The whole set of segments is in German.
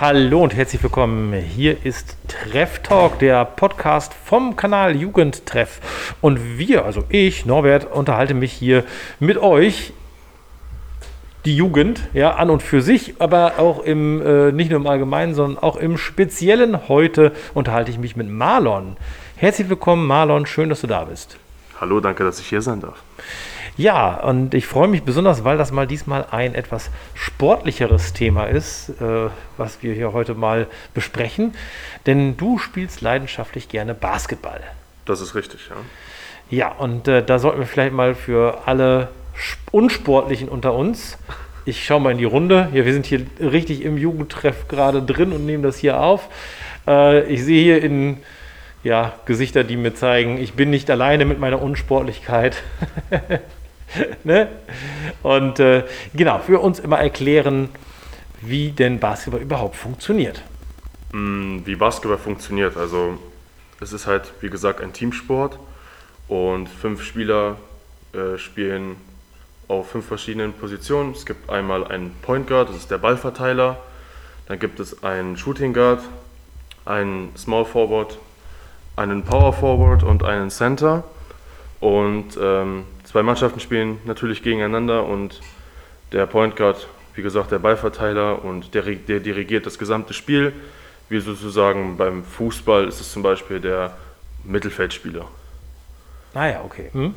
Hallo und herzlich willkommen. Hier ist Treff Talk, der Podcast vom Kanal Jugendtreff. Und wir, also ich, Norbert, unterhalte mich hier mit euch, die Jugend, ja, an und für sich, aber auch im, äh, nicht nur im Allgemeinen, sondern auch im Speziellen. Heute unterhalte ich mich mit Marlon. Herzlich willkommen, Marlon. Schön, dass du da bist. Hallo, danke, dass ich hier sein darf. Ja, und ich freue mich besonders, weil das mal diesmal ein etwas sportlicheres Thema ist, äh, was wir hier heute mal besprechen. Denn du spielst leidenschaftlich gerne Basketball. Das ist richtig, ja. Ja, und äh, da sollten wir vielleicht mal für alle Unsportlichen unter uns, ich schaue mal in die Runde, ja, wir sind hier richtig im Jugendtreff gerade drin und nehmen das hier auf. Äh, ich sehe hier in ja, Gesichter, die mir zeigen, ich bin nicht alleine mit meiner Unsportlichkeit. ne? Und äh, genau, für uns immer erklären, wie denn Basketball überhaupt funktioniert. Mm, wie Basketball funktioniert, also es ist halt, wie gesagt, ein Teamsport und fünf Spieler äh, spielen auf fünf verschiedenen Positionen. Es gibt einmal einen Point Guard, das ist der Ballverteiler. Dann gibt es einen Shooting Guard, einen Small Forward, einen Power Forward und einen Center. Und ähm, zwei Mannschaften spielen natürlich gegeneinander und der Point Guard, wie gesagt, der Ballverteiler und der, der dirigiert das gesamte Spiel. Wie sozusagen beim Fußball ist es zum Beispiel der Mittelfeldspieler. Ah ja, okay. Hm?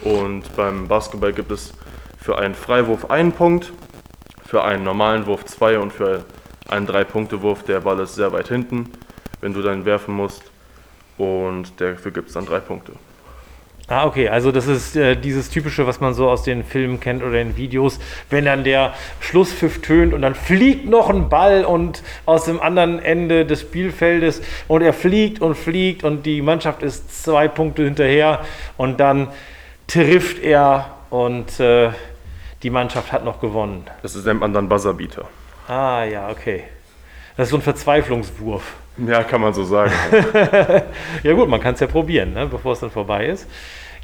Und beim Basketball gibt es für einen Freiwurf einen Punkt, für einen normalen Wurf zwei und für einen Drei-Punkte-Wurf, der Ball ist sehr weit hinten, wenn du dann werfen musst. Und dafür gibt es dann drei Punkte. Ah, okay, also das ist äh, dieses typische, was man so aus den Filmen kennt oder in Videos, wenn dann der Schlusspfiff tönt und dann fliegt noch ein Ball und aus dem anderen Ende des Spielfeldes und er fliegt und fliegt und die Mannschaft ist zwei Punkte hinterher und dann trifft er und äh, die Mannschaft hat noch gewonnen. Das ist nennt man dann Buzzerbeater. Ah, ja, okay. Das ist so ein Verzweiflungswurf. Ja, kann man so sagen. ja gut, man kann es ja probieren, ne, bevor es dann vorbei ist.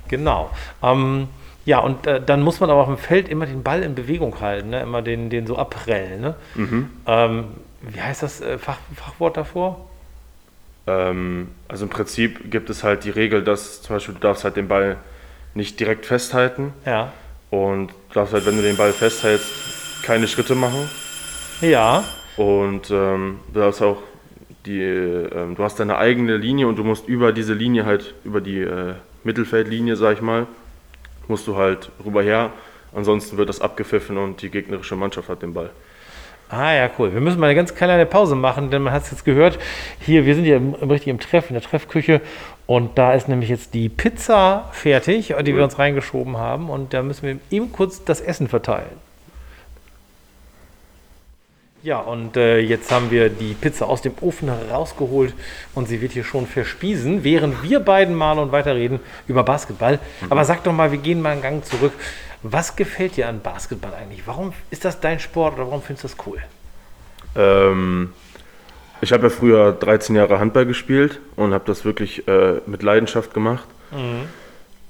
Genau. Ähm, ja, und äh, dann muss man aber auf dem Feld immer den Ball in Bewegung halten, ne? immer den, den so abprellen. Ne? Mhm. Ähm, wie heißt das äh, Fach, Fachwort davor? Ähm, also im Prinzip gibt es halt die Regel, dass zum Beispiel du darfst halt den Ball nicht direkt festhalten. Ja. Und du darfst halt, wenn du den Ball festhältst, keine Schritte machen. Ja. Und ähm, du darfst auch die, ähm, du hast deine eigene Linie und du musst über diese Linie halt, über die äh, Mittelfeldlinie, sag ich mal, musst du halt rüberher. Ansonsten wird das abgepfiffen und die gegnerische Mannschaft hat den Ball. Ah ja, cool. Wir müssen mal eine ganz kleine Pause machen, denn man hat es jetzt gehört. Hier, wir sind hier im, im richtigen Treff, in der Treffküche. Und da ist nämlich jetzt die Pizza fertig, die cool. wir uns reingeschoben haben. Und da müssen wir eben kurz das Essen verteilen. Ja, und äh, jetzt haben wir die Pizza aus dem Ofen rausgeholt und sie wird hier schon verspiesen, während wir beiden mal und weiterreden über Basketball. Mhm. Aber sag doch mal, wir gehen mal einen Gang zurück. Was gefällt dir an Basketball eigentlich? Warum ist das dein Sport oder warum findest du das cool? Ähm, ich habe ja früher 13 Jahre Handball gespielt und habe das wirklich äh, mit Leidenschaft gemacht. Mhm.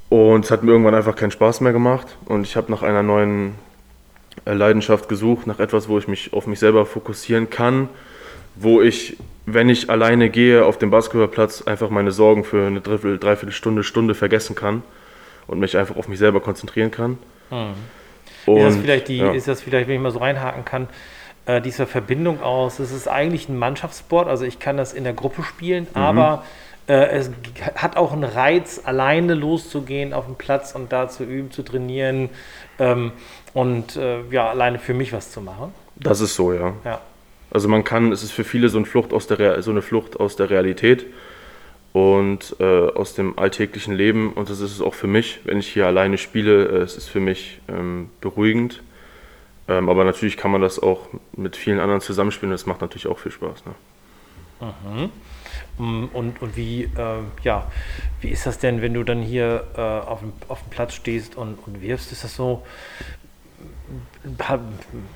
Und es hat mir irgendwann einfach keinen Spaß mehr gemacht. Und ich habe nach einer neuen Leidenschaft gesucht, nach etwas, wo ich mich auf mich selber fokussieren kann, wo ich, wenn ich alleine gehe auf dem Basketballplatz, einfach meine Sorgen für eine Dreiviertel, Dreiviertelstunde, Stunde vergessen kann und mich einfach auf mich selber konzentrieren kann. Hm. Und, ist, das vielleicht die, ja. ist das vielleicht, wenn ich mal so reinhaken kann, äh, diese Verbindung aus, es ist eigentlich ein Mannschaftssport, also ich kann das in der Gruppe spielen, mhm. aber äh, es hat auch einen Reiz, alleine loszugehen auf den Platz und da zu üben, zu trainieren ähm, und äh, ja, alleine für mich was zu machen. Das ist so, ja. ja. Also man kann, es ist für viele so eine Flucht aus der, so eine Flucht aus der Realität und äh, aus dem alltäglichen Leben. Und das ist es auch für mich, wenn ich hier alleine spiele. Äh, es ist für mich ähm, beruhigend. Ähm, aber natürlich kann man das auch mit vielen anderen zusammenspielen. Das macht natürlich auch viel Spaß. Ne? Mhm. Mm, und, und wie, äh, ja, wie ist das denn, wenn du dann hier äh, auf, dem, auf dem Platz stehst und, und wirfst? Ist das so,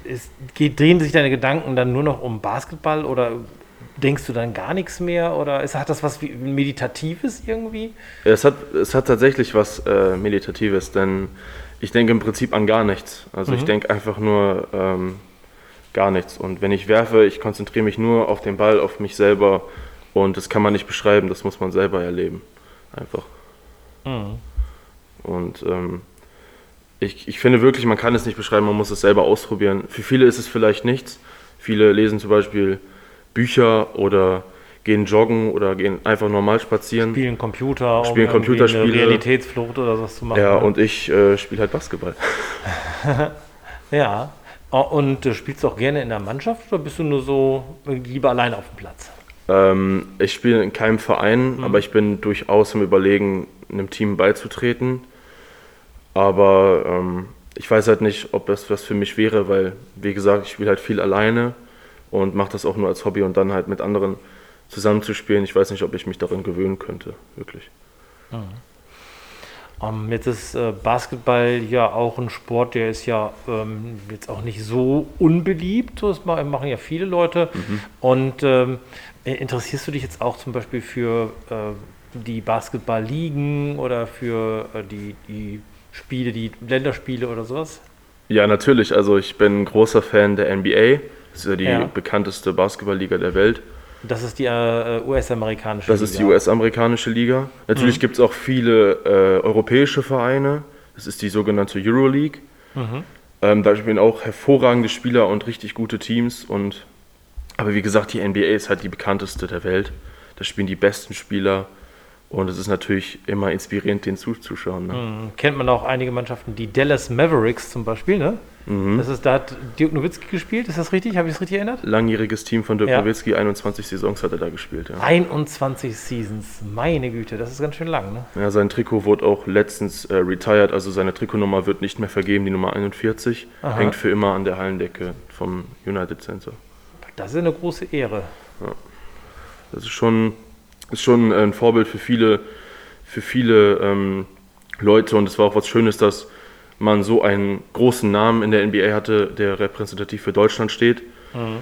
ist, geht, drehen sich deine Gedanken dann nur noch um Basketball oder denkst du dann gar nichts mehr? Oder ist, hat das was Meditatives irgendwie? Es, hat, es hat tatsächlich was äh, Meditatives, denn ich denke im Prinzip an gar nichts. Also mhm. ich denke einfach nur, ähm, gar nichts. Und wenn ich werfe, ich konzentriere mich nur auf den Ball, auf mich selber und das kann man nicht beschreiben, das muss man selber erleben. Einfach. Mhm. Und ähm, ich, ich finde wirklich, man kann es nicht beschreiben, man muss es selber ausprobieren. Für viele ist es vielleicht nichts. Viele lesen zum Beispiel Bücher oder gehen joggen oder gehen einfach normal spazieren. Spielen Computer, spielen um Computerspiele. Eine Realitätsflucht oder was zu machen. Ja, und ich äh, spiele halt Basketball. ja. Oh, und äh, spielst du auch gerne in der Mannschaft oder bist du nur so lieber alleine auf dem Platz? Ähm, ich spiele in keinem Verein, mhm. aber ich bin durchaus im Überlegen, einem Team beizutreten. Aber ähm, ich weiß halt nicht, ob das was für mich wäre, weil, wie gesagt, ich spiele halt viel alleine und mache das auch nur als Hobby und dann halt mit anderen zusammenzuspielen. Ich weiß nicht, ob ich mich darin gewöhnen könnte, wirklich. Mhm. Um, ähm, jetzt ist äh, Basketball ja auch ein Sport, der ist ja ähm, jetzt auch nicht so unbeliebt. Das machen ja viele Leute. Mhm. Und ähm, interessierst du dich jetzt auch zum Beispiel für äh, die Basketball-Ligen oder für äh, die, die Spiele, die Länderspiele oder sowas? Ja, natürlich. Also ich bin ein großer Fan der NBA. Das ist ja die ja. bekannteste Basketballliga der Welt. Das ist die äh, US-amerikanische Liga. Das ist die US-amerikanische Liga. Natürlich mhm. gibt es auch viele äh, europäische Vereine. Das ist die sogenannte Euroleague. Mhm. Ähm, da spielen auch hervorragende Spieler und richtig gute Teams. Und, aber wie gesagt, die NBA ist halt die bekannteste der Welt. Da spielen die besten Spieler. Und es ist natürlich immer inspirierend, den zuzuschauen. Ne? Mhm. Kennt man auch einige Mannschaften, die Dallas Mavericks zum Beispiel, ne? Mhm. Das ist, da hat Dirk Nowitzki gespielt, ist das richtig? Habe ich es richtig erinnert? Langjähriges Team von Dirk ja. Nowitzki, 21 Saisons hat er da gespielt. Ja. 21 Seasons, meine Güte, das ist ganz schön lang, ne? Ja, sein Trikot wurde auch letztens äh, retired, also seine Trikotnummer wird nicht mehr vergeben, die Nummer 41. Aha. Hängt für immer an der Hallendecke vom United Center. Das ist eine große Ehre. Ja. Das ist schon ist schon ein Vorbild für viele, für viele ähm, Leute und es war auch was Schönes, dass man so einen großen Namen in der NBA hatte, der repräsentativ für Deutschland steht. Mhm.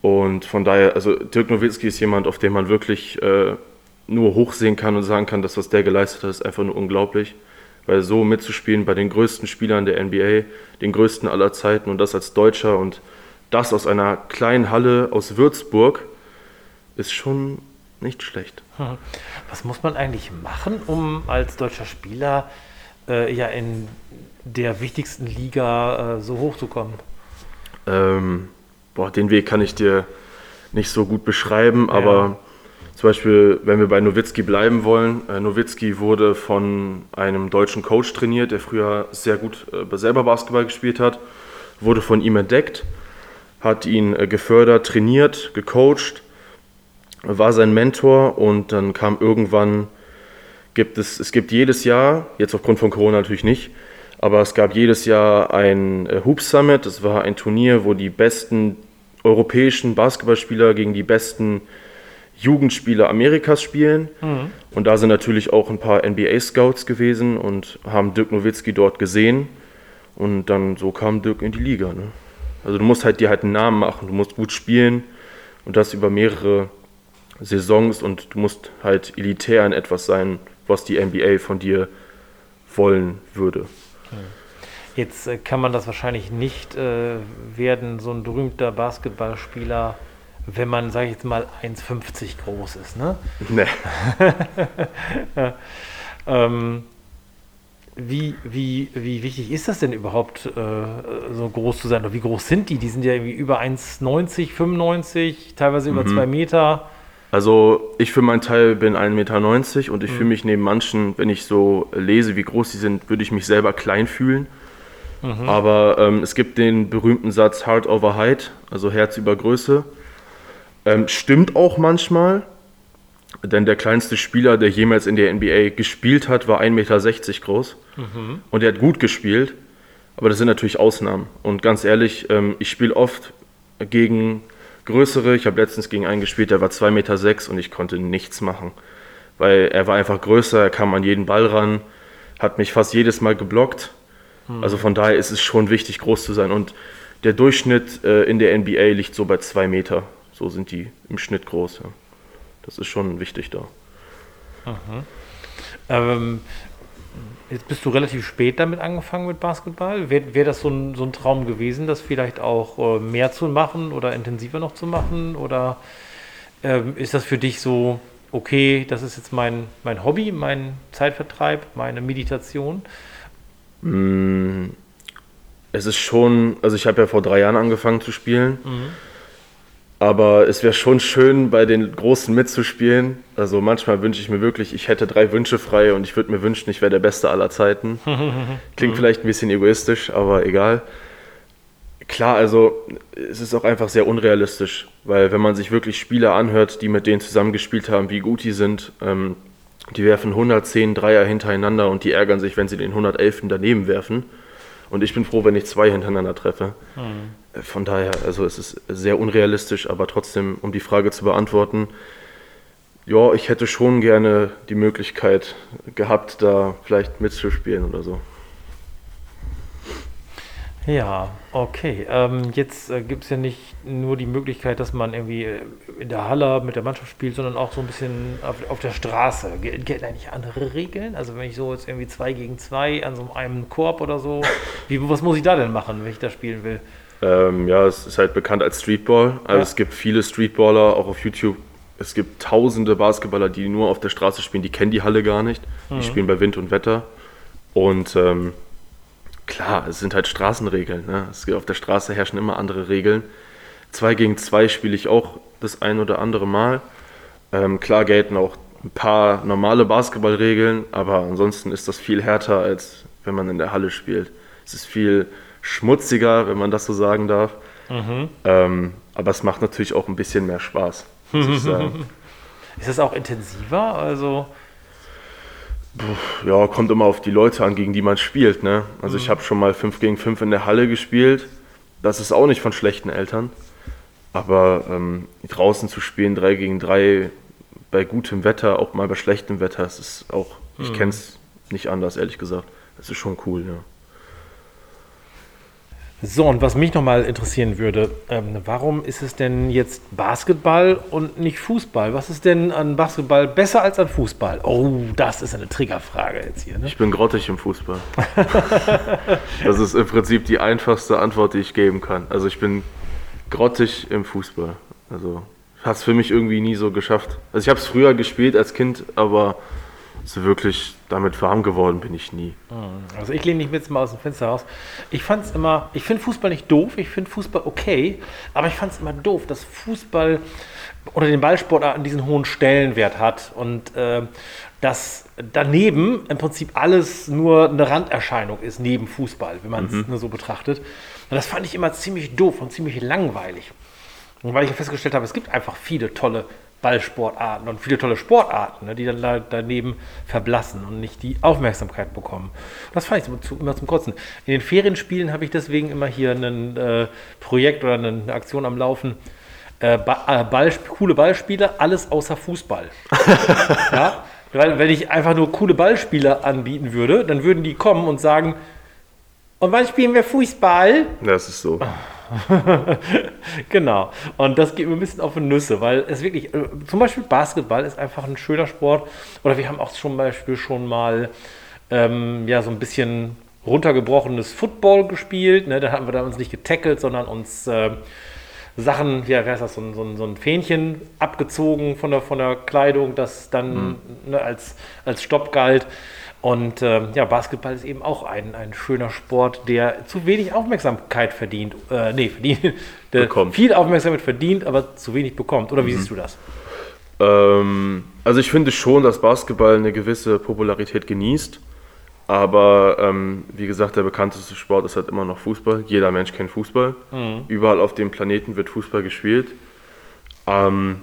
Und von daher, also Dirk Nowitzki ist jemand, auf den man wirklich äh, nur hochsehen kann und sagen kann, dass was der geleistet hat, ist einfach nur unglaublich. Weil so mitzuspielen bei den größten Spielern der NBA, den größten aller Zeiten und das als Deutscher und das aus einer kleinen Halle aus Würzburg, ist schon nicht schlecht. Hm. Was muss man eigentlich machen, um als deutscher Spieler äh, ja in der wichtigsten Liga äh, so hochzukommen? Ähm, boah, den Weg kann ich dir nicht so gut beschreiben, ja. aber zum Beispiel, wenn wir bei Nowitzki bleiben wollen, äh, Nowitzki wurde von einem deutschen Coach trainiert, der früher sehr gut äh, selber Basketball gespielt hat, wurde von ihm entdeckt, hat ihn äh, gefördert, trainiert, gecoacht war sein Mentor und dann kam irgendwann, gibt es, es gibt jedes Jahr, jetzt aufgrund von Corona natürlich nicht, aber es gab jedes Jahr ein äh, Hoop Summit, das war ein Turnier, wo die besten europäischen Basketballspieler gegen die besten Jugendspieler Amerikas spielen. Mhm. Und da sind natürlich auch ein paar NBA-Scouts gewesen und haben Dirk Nowitzki dort gesehen. Und dann so kam Dirk in die Liga. Ne? Also du musst halt dir halt einen Namen machen, du musst gut spielen und das über mehrere Saisons und du musst halt elitär in etwas sein, was die NBA von dir wollen würde. Jetzt äh, kann man das wahrscheinlich nicht äh, werden, so ein berühmter Basketballspieler, wenn man, sage ich jetzt mal, 1,50 groß ist, ne? Nee. ähm, wie, wie, wie wichtig ist das denn überhaupt, äh, so groß zu sein? Oder wie groß sind die? Die sind ja irgendwie über 1,90, 95, teilweise über 2 mhm. Meter. Also ich für meinen Teil bin 1,90 Meter und ich mhm. fühle mich neben manchen, wenn ich so lese, wie groß sie sind, würde ich mich selber klein fühlen. Mhm. Aber ähm, es gibt den berühmten Satz Heart over Height, also Herz über Größe. Ähm, stimmt auch manchmal, denn der kleinste Spieler, der jemals in der NBA gespielt hat, war 1,60 Meter groß. Mhm. Und er hat gut gespielt, aber das sind natürlich Ausnahmen. Und ganz ehrlich, ähm, ich spiele oft gegen größere. Ich habe letztens gegen einen gespielt, der war 2,6 Meter sechs und ich konnte nichts machen. Weil er war einfach größer, er kam an jeden Ball ran, hat mich fast jedes Mal geblockt. Hm. Also von daher ist es schon wichtig, groß zu sein. Und der Durchschnitt äh, in der NBA liegt so bei 2 Meter. So sind die im Schnitt groß. Ja. Das ist schon wichtig da. Ähm, Jetzt bist du relativ spät damit angefangen mit Basketball. Wäre wär das so ein, so ein Traum gewesen, das vielleicht auch äh, mehr zu machen oder intensiver noch zu machen? Oder ähm, ist das für dich so, okay, das ist jetzt mein, mein Hobby, mein Zeitvertreib, meine Meditation? Mm, es ist schon, also ich habe ja vor drei Jahren angefangen zu spielen. Mhm. Aber es wäre schon schön, bei den Großen mitzuspielen. Also manchmal wünsche ich mir wirklich, ich hätte drei Wünsche frei und ich würde mir wünschen, ich wäre der Beste aller Zeiten. Klingt vielleicht ein bisschen egoistisch, aber egal. Klar, also es ist auch einfach sehr unrealistisch, weil wenn man sich wirklich Spieler anhört, die mit denen zusammengespielt haben, wie gut die sind, ähm, die werfen 110 Dreier hintereinander und die ärgern sich, wenn sie den 111. daneben werfen. Und ich bin froh, wenn ich zwei hintereinander treffe. Mhm. Von daher, also es ist sehr unrealistisch, aber trotzdem, um die Frage zu beantworten, ja, ich hätte schon gerne die Möglichkeit gehabt, da vielleicht mitzuspielen oder so. Ja, okay. Ähm, jetzt äh, gibt es ja nicht nur die Möglichkeit, dass man irgendwie äh, in der Halle mit der Mannschaft spielt, sondern auch so ein bisschen auf, auf der Straße. Gel gelten eigentlich andere Regeln? Also wenn ich so jetzt irgendwie zwei gegen zwei an so einem Korb oder so, wie, was muss ich da denn machen, wenn ich da spielen will? Ähm, ja, es ist halt bekannt als Streetball. Also ja. es gibt viele Streetballer, auch auf YouTube. Es gibt tausende Basketballer, die nur auf der Straße spielen, die kennen die Halle gar nicht. Die mhm. spielen bei Wind und Wetter. Und ähm, klar, es sind halt Straßenregeln. Ne? Es, auf der Straße herrschen immer andere Regeln. Zwei gegen zwei spiele ich auch das ein oder andere Mal. Ähm, klar gelten auch ein paar normale Basketballregeln, aber ansonsten ist das viel härter, als wenn man in der Halle spielt. Es ist viel schmutziger, wenn man das so sagen darf. Mhm. Ähm, aber es macht natürlich auch ein bisschen mehr Spaß. Ist es auch intensiver? Also ja, kommt immer auf die Leute an, gegen die man spielt. Ne? Also mhm. ich habe schon mal 5 gegen 5 in der Halle gespielt. Das ist auch nicht von schlechten Eltern. Aber ähm, draußen zu spielen, 3 gegen 3 bei gutem Wetter, auch mal bei schlechtem Wetter, das ist auch, mhm. ich kenne es nicht anders, ehrlich gesagt. Das ist schon cool, ja. So, und was mich nochmal interessieren würde, ähm, warum ist es denn jetzt Basketball und nicht Fußball? Was ist denn an Basketball besser als an Fußball? Oh, das ist eine Triggerfrage jetzt hier. Ne? Ich bin grottig im Fußball. das ist im Prinzip die einfachste Antwort, die ich geben kann. Also ich bin grottig im Fußball. Also hat es für mich irgendwie nie so geschafft. Also ich habe es früher gespielt als Kind, aber so wirklich damit warm geworden bin ich nie. Hm. Also ich lehne mich jetzt mal aus dem Fenster raus. Ich fand es immer, ich finde Fußball nicht doof, ich finde Fußball okay, aber ich fand es immer doof, dass Fußball oder den Ballsportarten diesen hohen Stellenwert hat und äh, dass daneben im Prinzip alles nur eine Randerscheinung ist, neben Fußball, wenn man es mhm. nur so betrachtet. Und das fand ich immer ziemlich doof und ziemlich langweilig. Und weil ich festgestellt habe, es gibt einfach viele tolle Ballsportarten und viele tolle Sportarten, ne, die dann da, daneben verblassen und nicht die Aufmerksamkeit bekommen. Das fand ich zu, immer zum Kotzen. In den Ferienspielen habe ich deswegen immer hier ein äh, Projekt oder eine Aktion am Laufen. Äh, äh Ball, coole Ballspieler, alles außer Fußball. ja? Weil wenn ich einfach nur coole Ballspieler anbieten würde, dann würden die kommen und sagen, und wann spielen wir Fußball? Das ist so. genau. Und das geht mir ein bisschen auf die Nüsse, weil es wirklich, äh, zum Beispiel Basketball ist einfach ein schöner Sport. Oder wir haben auch zum Beispiel schon mal ähm, ja, so ein bisschen runtergebrochenes Football gespielt. Ne? Da haben wir da uns nicht getackelt, sondern uns äh, Sachen, ja, wer ist das, so ein, so, ein, so ein Fähnchen abgezogen von der, von der Kleidung, das dann mhm. ne, als, als Stopp galt. Und äh, ja, Basketball ist eben auch ein, ein schöner Sport, der zu wenig Aufmerksamkeit verdient. Äh, nee, verdient. Der bekommt. viel Aufmerksamkeit verdient, aber zu wenig bekommt. Oder wie mhm. siehst du das? Ähm, also ich finde schon, dass Basketball eine gewisse Popularität genießt. Aber ähm, wie gesagt, der bekannteste Sport ist halt immer noch Fußball. Jeder Mensch kennt Fußball. Mhm. Überall auf dem Planeten wird Fußball gespielt. Ähm,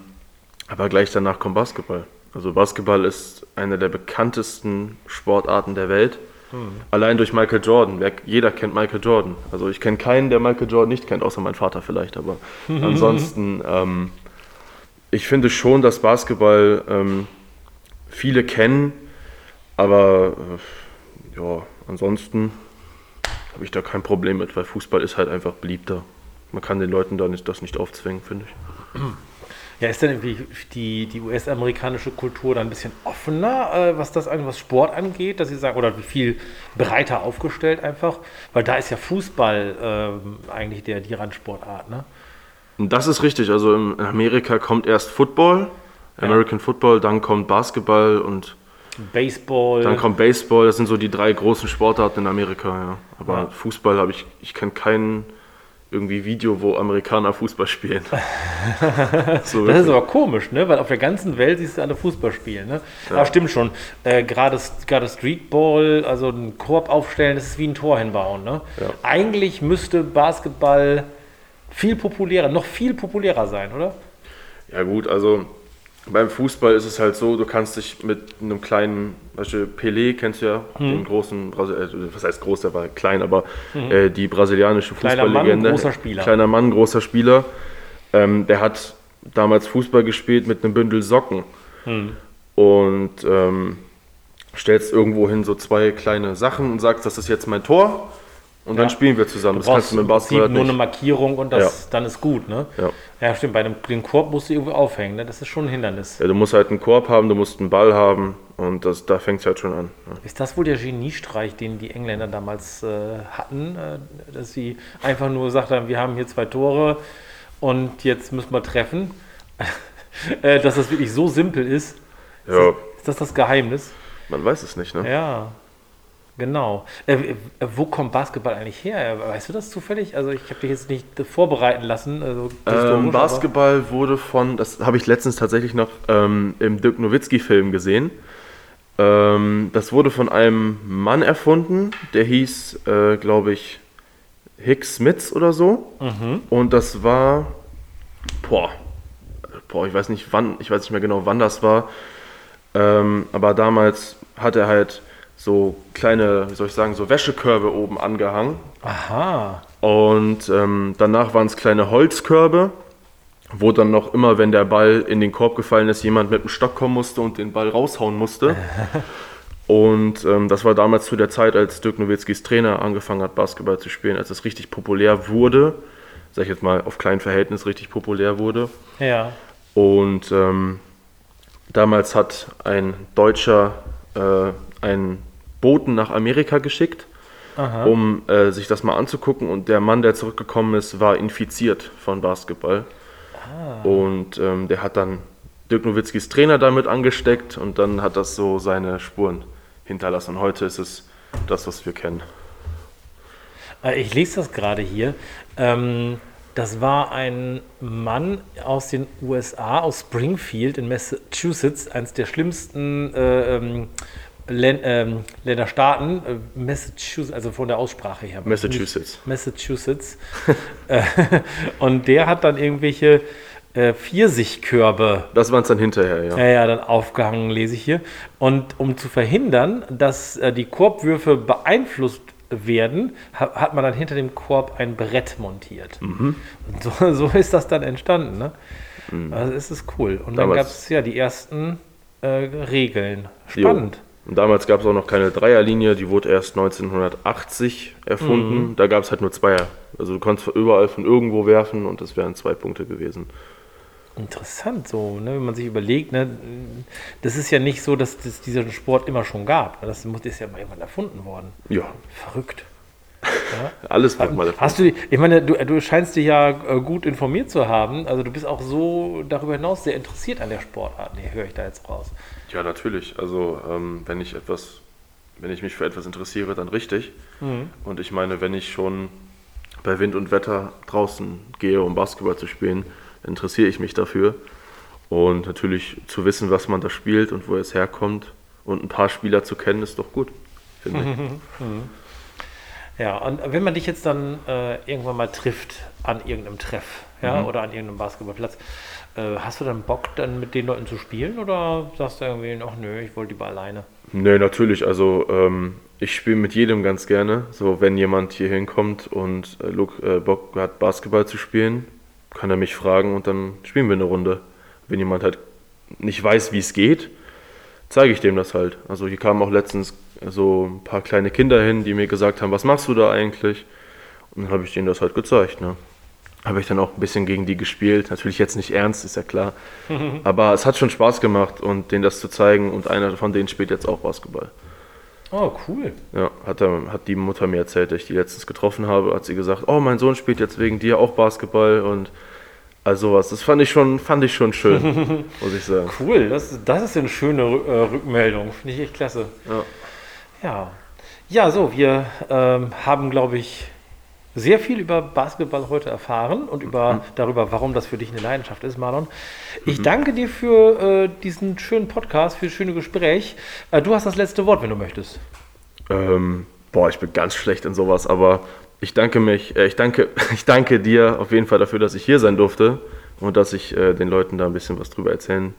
aber gleich danach kommt Basketball. Also Basketball ist eine der bekanntesten Sportarten der Welt. Hm. Allein durch Michael Jordan. Jeder kennt Michael Jordan. Also ich kenne keinen, der Michael Jordan nicht kennt, außer mein Vater vielleicht. Aber ansonsten, ähm, ich finde schon, dass Basketball ähm, viele kennen. Aber äh, ja, ansonsten habe ich da kein Problem mit, weil Fußball ist halt einfach beliebter. Man kann den Leuten da nicht, das nicht aufzwingen, finde ich. Ja, ist denn irgendwie die, die US-amerikanische Kultur da ein bisschen offener, äh, was das an, was Sport angeht, dass sie sagen, oder wie viel breiter aufgestellt einfach? Weil da ist ja Fußball äh, eigentlich der, die Randsportart, ne? Das ist richtig. Also in Amerika kommt erst Football, American Football, dann kommt Basketball und Baseball. dann kommt Baseball. Das sind so die drei großen Sportarten in Amerika, ja. Aber Ja. Fußball habe ich, ich kenne kein irgendwie Video, wo Amerikaner Fußball spielen. so Das ist aber komisch, ne? Weil auf der ganzen Welt siehst du alle Fußball spielen, ne? Aber stimmt schon. Äh, gerade gerade Streetball, also einen Korb aufstellen, das ist wie ein Tor hinbauen, ne? Ja. Eigentlich müsste Basketball viel populärer, noch viel populärer sein, oder? Ja gut, also beim Fußball ist es halt so, du kannst dich mit einem kleinen, Beispiel Pelé kennst du ja, Hm. den großen, äh, was heißt groß, der war klein, aber äh, die brasilianische Mhm. Kleiner Mann, Fußballlegende. großer Spieler. Kleiner Mann, großer Spieler. Ähm, der hat damals Fußball gespielt mit einem Bündel Socken. Hm. Und ähm, stellst irgendwo hin so zwei kleine Sachen und sagst, das ist jetzt mein Tor. Und dann Ja. spielen wir zusammen. Du das kannst du mit dem Basketball nur eine nicht. Markierung und das, dann ist gut, ne? Ja. Ja, stimmt. Bei dem, den Korb musst du irgendwo aufhängen, ne? Das ist schon ein Hindernis. Ja, du musst halt einen Korb haben, du musst einen Ball haben und das, da fängt es halt schon an. Ja. Ist das wohl der Geniestreich, den die Engländer damals äh, hatten, äh, dass sie einfach nur gesagt haben, wir haben hier zwei Tore und jetzt müssen wir treffen? äh, dass das wirklich so simpel ist. Ja, Ist das das Geheimnis? man weiß es nicht, ne? Ja, genau. Äh, äh, wo kommt Basketball eigentlich her? Weißt du das zufällig? Also ich habe dich jetzt nicht äh, vorbereiten lassen. Also Ähm, Basketball wurde von, das habe ich letztens tatsächlich noch ähm, im Dirk Nowitzki-Film gesehen. Ähm, das wurde von einem Mann erfunden, der hieß, äh, glaube ich, Hicks Smits oder so. Und das war, boah, boah, ich weiß nicht wann, ich weiß nicht mehr genau, wann das war. Ähm, aber damals hat er halt so kleine, wie soll ich sagen, so Wäschekörbe oben angehangen. Aha. Und ähm, danach waren es kleine Holzkörbe, wo dann noch immer, wenn der Ball in den Korb gefallen ist, jemand mit dem Stock kommen musste und den Ball raushauen musste. und ähm, das war damals zu der Zeit, als Dirk Nowitzkis Trainer angefangen hat, Basketball zu spielen, als es richtig populär wurde. Sag ich jetzt mal, auf kleinen Verhältnis richtig populär wurde. Ja. Und ähm, damals hat ein Deutscher äh, einen Boten nach Amerika geschickt, Aha. um äh, sich das mal anzugucken. Und der Mann, der zurückgekommen ist, war infiziert von Basketball. Und ähm, der hat dann Dirk Nowitzkis Trainer damit angesteckt und dann hat das so seine Spuren hinterlassen. Und heute ist es das, was wir kennen. Äh, Ich lese das gerade hier. Ähm, das war ein Mann aus den USA, aus Springfield in Massachusetts, eines der schlimmsten äh, ähm, Län ähm, Länderstaaten. Äh, Massachusetts, also von der Aussprache her. Massachusetts. Massachusetts. Äh, Und der hat dann irgendwelche äh, Pfirsichkörbe Das waren es dann hinterher, ja. ja, ja, dann aufgehangen, lese ich hier. Und um zu verhindern, dass äh, die Korbwürfe beeinflusst werden, ha hat man dann hinter dem Korb ein Brett montiert. Mhm. Und so, so ist das dann entstanden. Ne? Also es ist cool. Und dann gab es ja die ersten äh, Regeln. Spannend. Jo. Und damals gab es auch noch keine Dreierlinie, die wurde erst 1980 erfunden. Da gab es halt nur Zweier. Also du konntest überall von irgendwo werfen und das wären zwei Punkte gewesen. Interessant, so, ne, wenn man sich überlegt, ne, das ist ja nicht so, dass es diesen Sport immer schon gab. ne? Das ist ja mal irgendwann erfunden worden. Ja, Verrückt. Alles wird mal erfunden. Hast du, ich meine, du, du scheinst dich ja äh, gut informiert zu haben. Also du bist auch so darüber hinaus sehr interessiert an der Sportart. Nee, höre ich da jetzt raus. Ja, natürlich. Also ähm, wenn ich etwas, wenn ich mich für etwas interessiere, dann richtig. Und ich meine, wenn ich schon bei Wind und Wetter draußen gehe, um Basketball zu spielen, interessiere ich mich dafür. Und natürlich zu wissen, was man da spielt und wo es herkommt und ein paar Spieler zu kennen, ist doch gut, finde ich. Ja, und wenn man dich jetzt dann äh, irgendwann mal trifft an irgendeinem Treff ja, oder an irgendeinem Basketballplatz, äh, hast du dann Bock, dann mit den Leuten zu spielen oder sagst du irgendwie, ach nö, ich wollte lieber alleine? Nö, natürlich. Also ähm, ich spiele mit jedem ganz gerne. So, wenn jemand hier hinkommt und äh, Luke, äh, Bock hat, Basketball zu spielen, kann er mich fragen und dann spielen wir eine Runde. Wenn jemand halt nicht weiß, wie es geht, zeige ich dem das halt. Also hier kamen auch letztens so ein paar kleine Kinder hin, die mir gesagt haben, was machst du da eigentlich? Und dann habe ich denen das halt gezeigt. Ne? habe ich dann auch ein bisschen gegen die gespielt. Natürlich jetzt nicht ernst, ist ja klar. Aber es hat schon Spaß gemacht und denen das zu zeigen. Und einer von denen spielt jetzt auch Basketball. Oh, cool. Ja, hat, er, hat die Mutter mir erzählt, dass ich die letztens getroffen habe. Hat sie gesagt, oh, mein Sohn spielt jetzt wegen dir auch Basketball und also sowas. Das fand ich schon, fand ich schon schön, muss ich sagen. Cool, das, das ist eine schöne äh, Rückmeldung. Finde ich echt klasse. Ja. Ja. Ja, so, wir ähm, haben, glaube ich, sehr viel über Basketball heute erfahren und über, Mhm. darüber, warum das für dich eine Leidenschaft ist, Marlon. Ich danke dir für äh, diesen schönen Podcast, für das schöne Gespräch. Äh, du hast das letzte Wort, wenn du möchtest. Ähm, boah, ich bin ganz schlecht in sowas, aber ich danke mich, äh, ich danke, ich danke dir auf jeden Fall dafür, dass ich hier sein durfte und dass ich äh, den Leuten da ein bisschen was drüber erzählen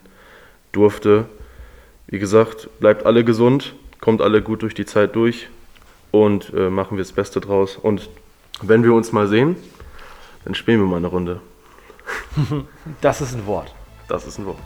durfte. Wie gesagt, bleibt alle gesund, kommt alle gut durch die Zeit durch und äh, machen wir das Beste draus. Und wenn wir uns mal sehen, dann spielen wir mal eine Runde. Das ist ein Wort. Das ist ein Wort.